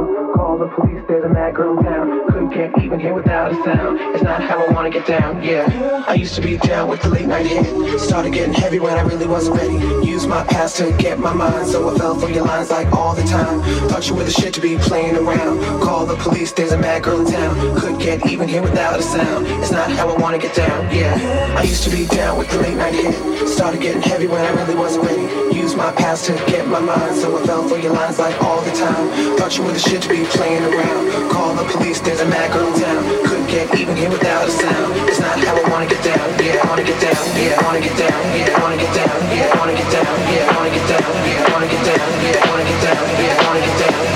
Thank you call the police, there's a mad girl in town. Couldn't get even here without a sound. It's not how I wanna get down, yeah. I used to be down with the late night hit. Started getting heavy when I really wasn't ready. Used my past to get my mind, so I fell for your lines like all the time. Thought you were the shit to be playing around. Call the police, there's a mad girl in town. Couldn't get even here without a sound. It's not how I wanna get down, yeah. I used to be down with the late night hit. Started getting heavy when I really wasn't ready. Used my past to get my mind, so I fell for your lines like all the time. Thought you were the shit to be playing around. Call the police, there's a mad girl in town. Couldn't get even here without a sound. It's not how I wanna get down. Yeah, I wanna get down. Yeah, I wanna get down. Yeah, I wanna get down. Yeah, I wanna get down. Yeah, I wanna get down. Yeah, I wanna get down. Yeah, I wanna get down. Yeah, I wanna get down.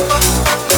love.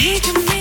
He can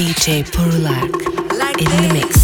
DJ Purulak in the mix.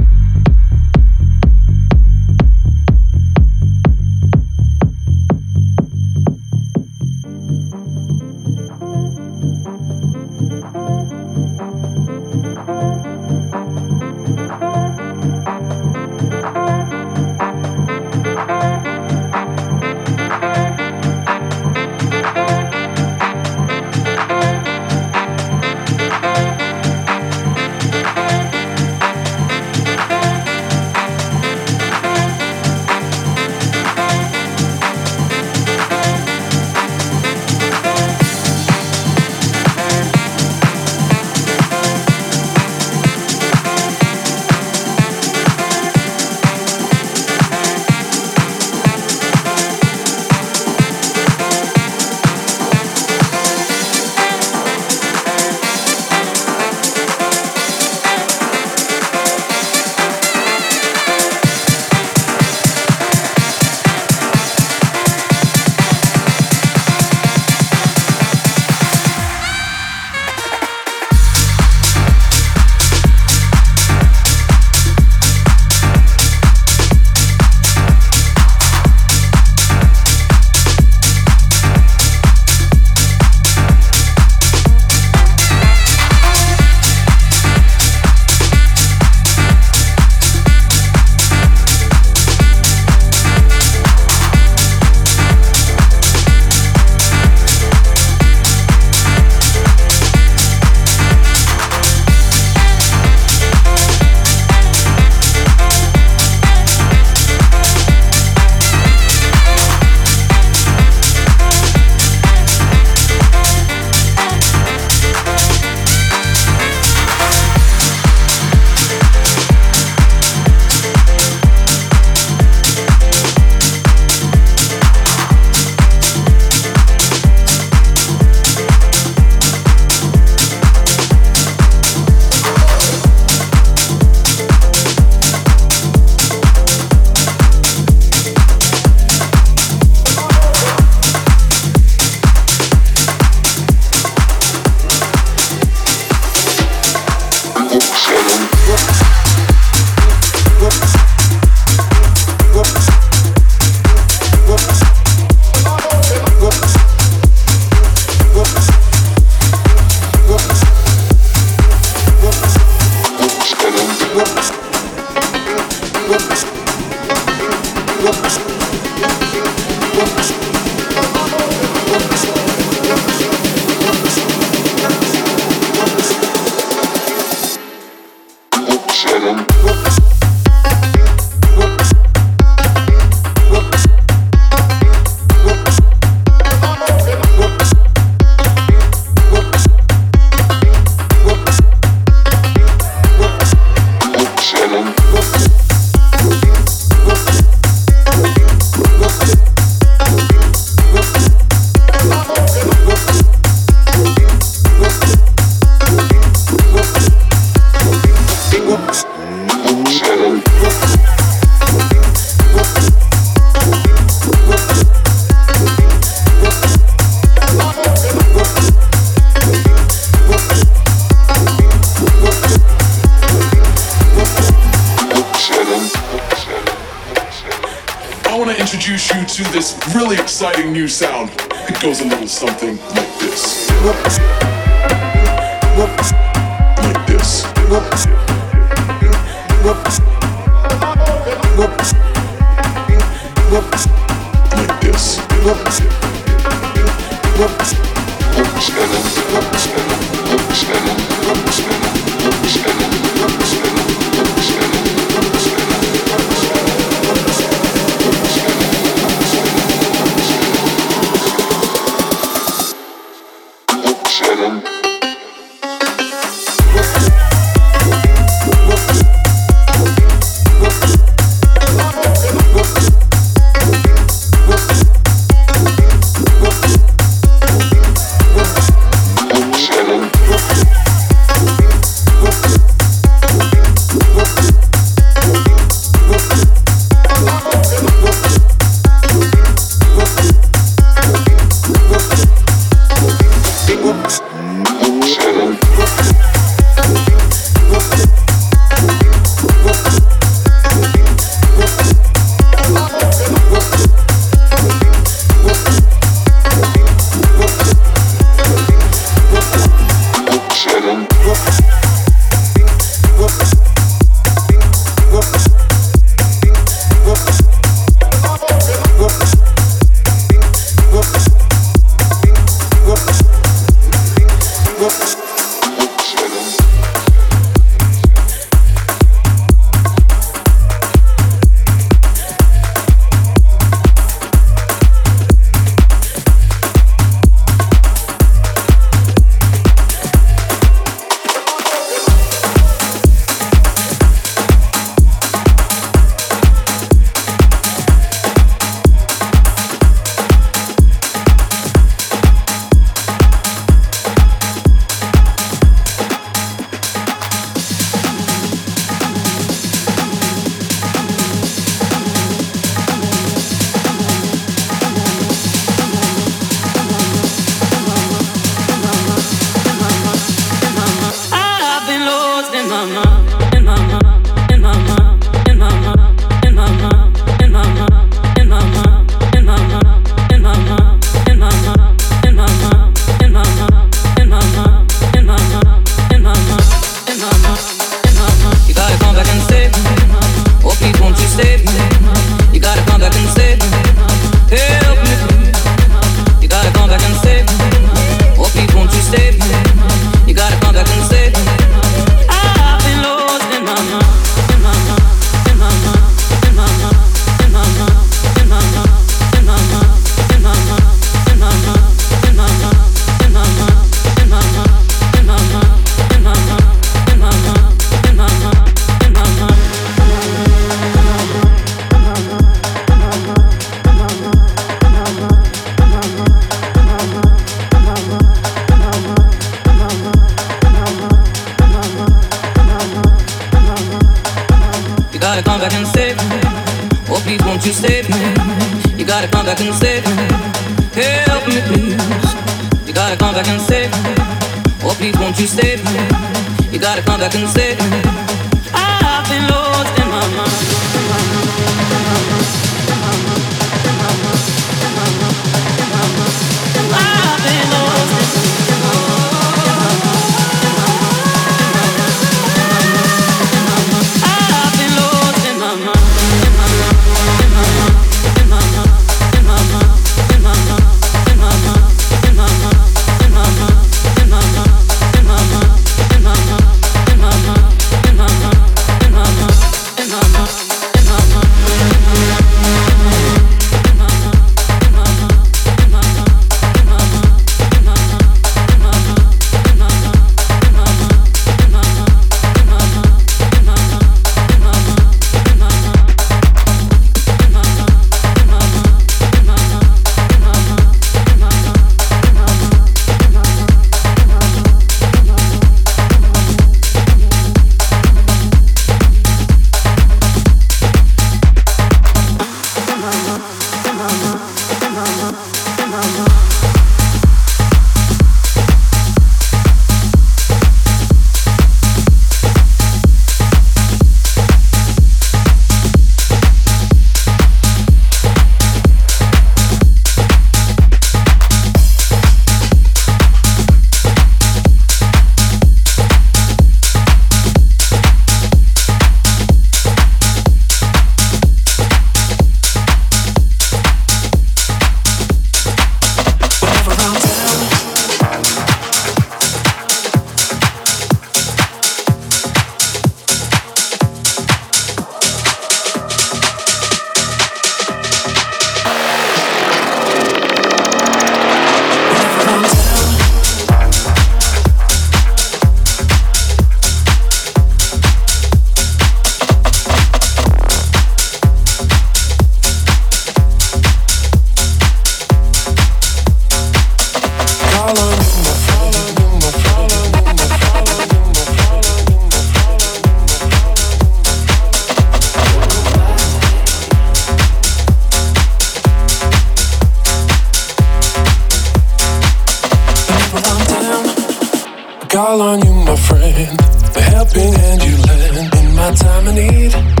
call on you, my friend. The helping hand you lend in my time of need.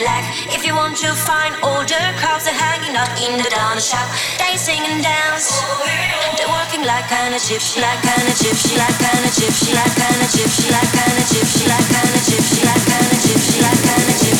Cadillac. If you want to find older cars, they're hanging out in the donut shop. They sing and dance. They're working like of gypsy, like of gypsy, like of gypsy, like of gypsy, like of gypsy, like of gypsy, like of gypsy, like of gypsy, like kind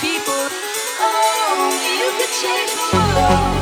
people, oh, you could change the world.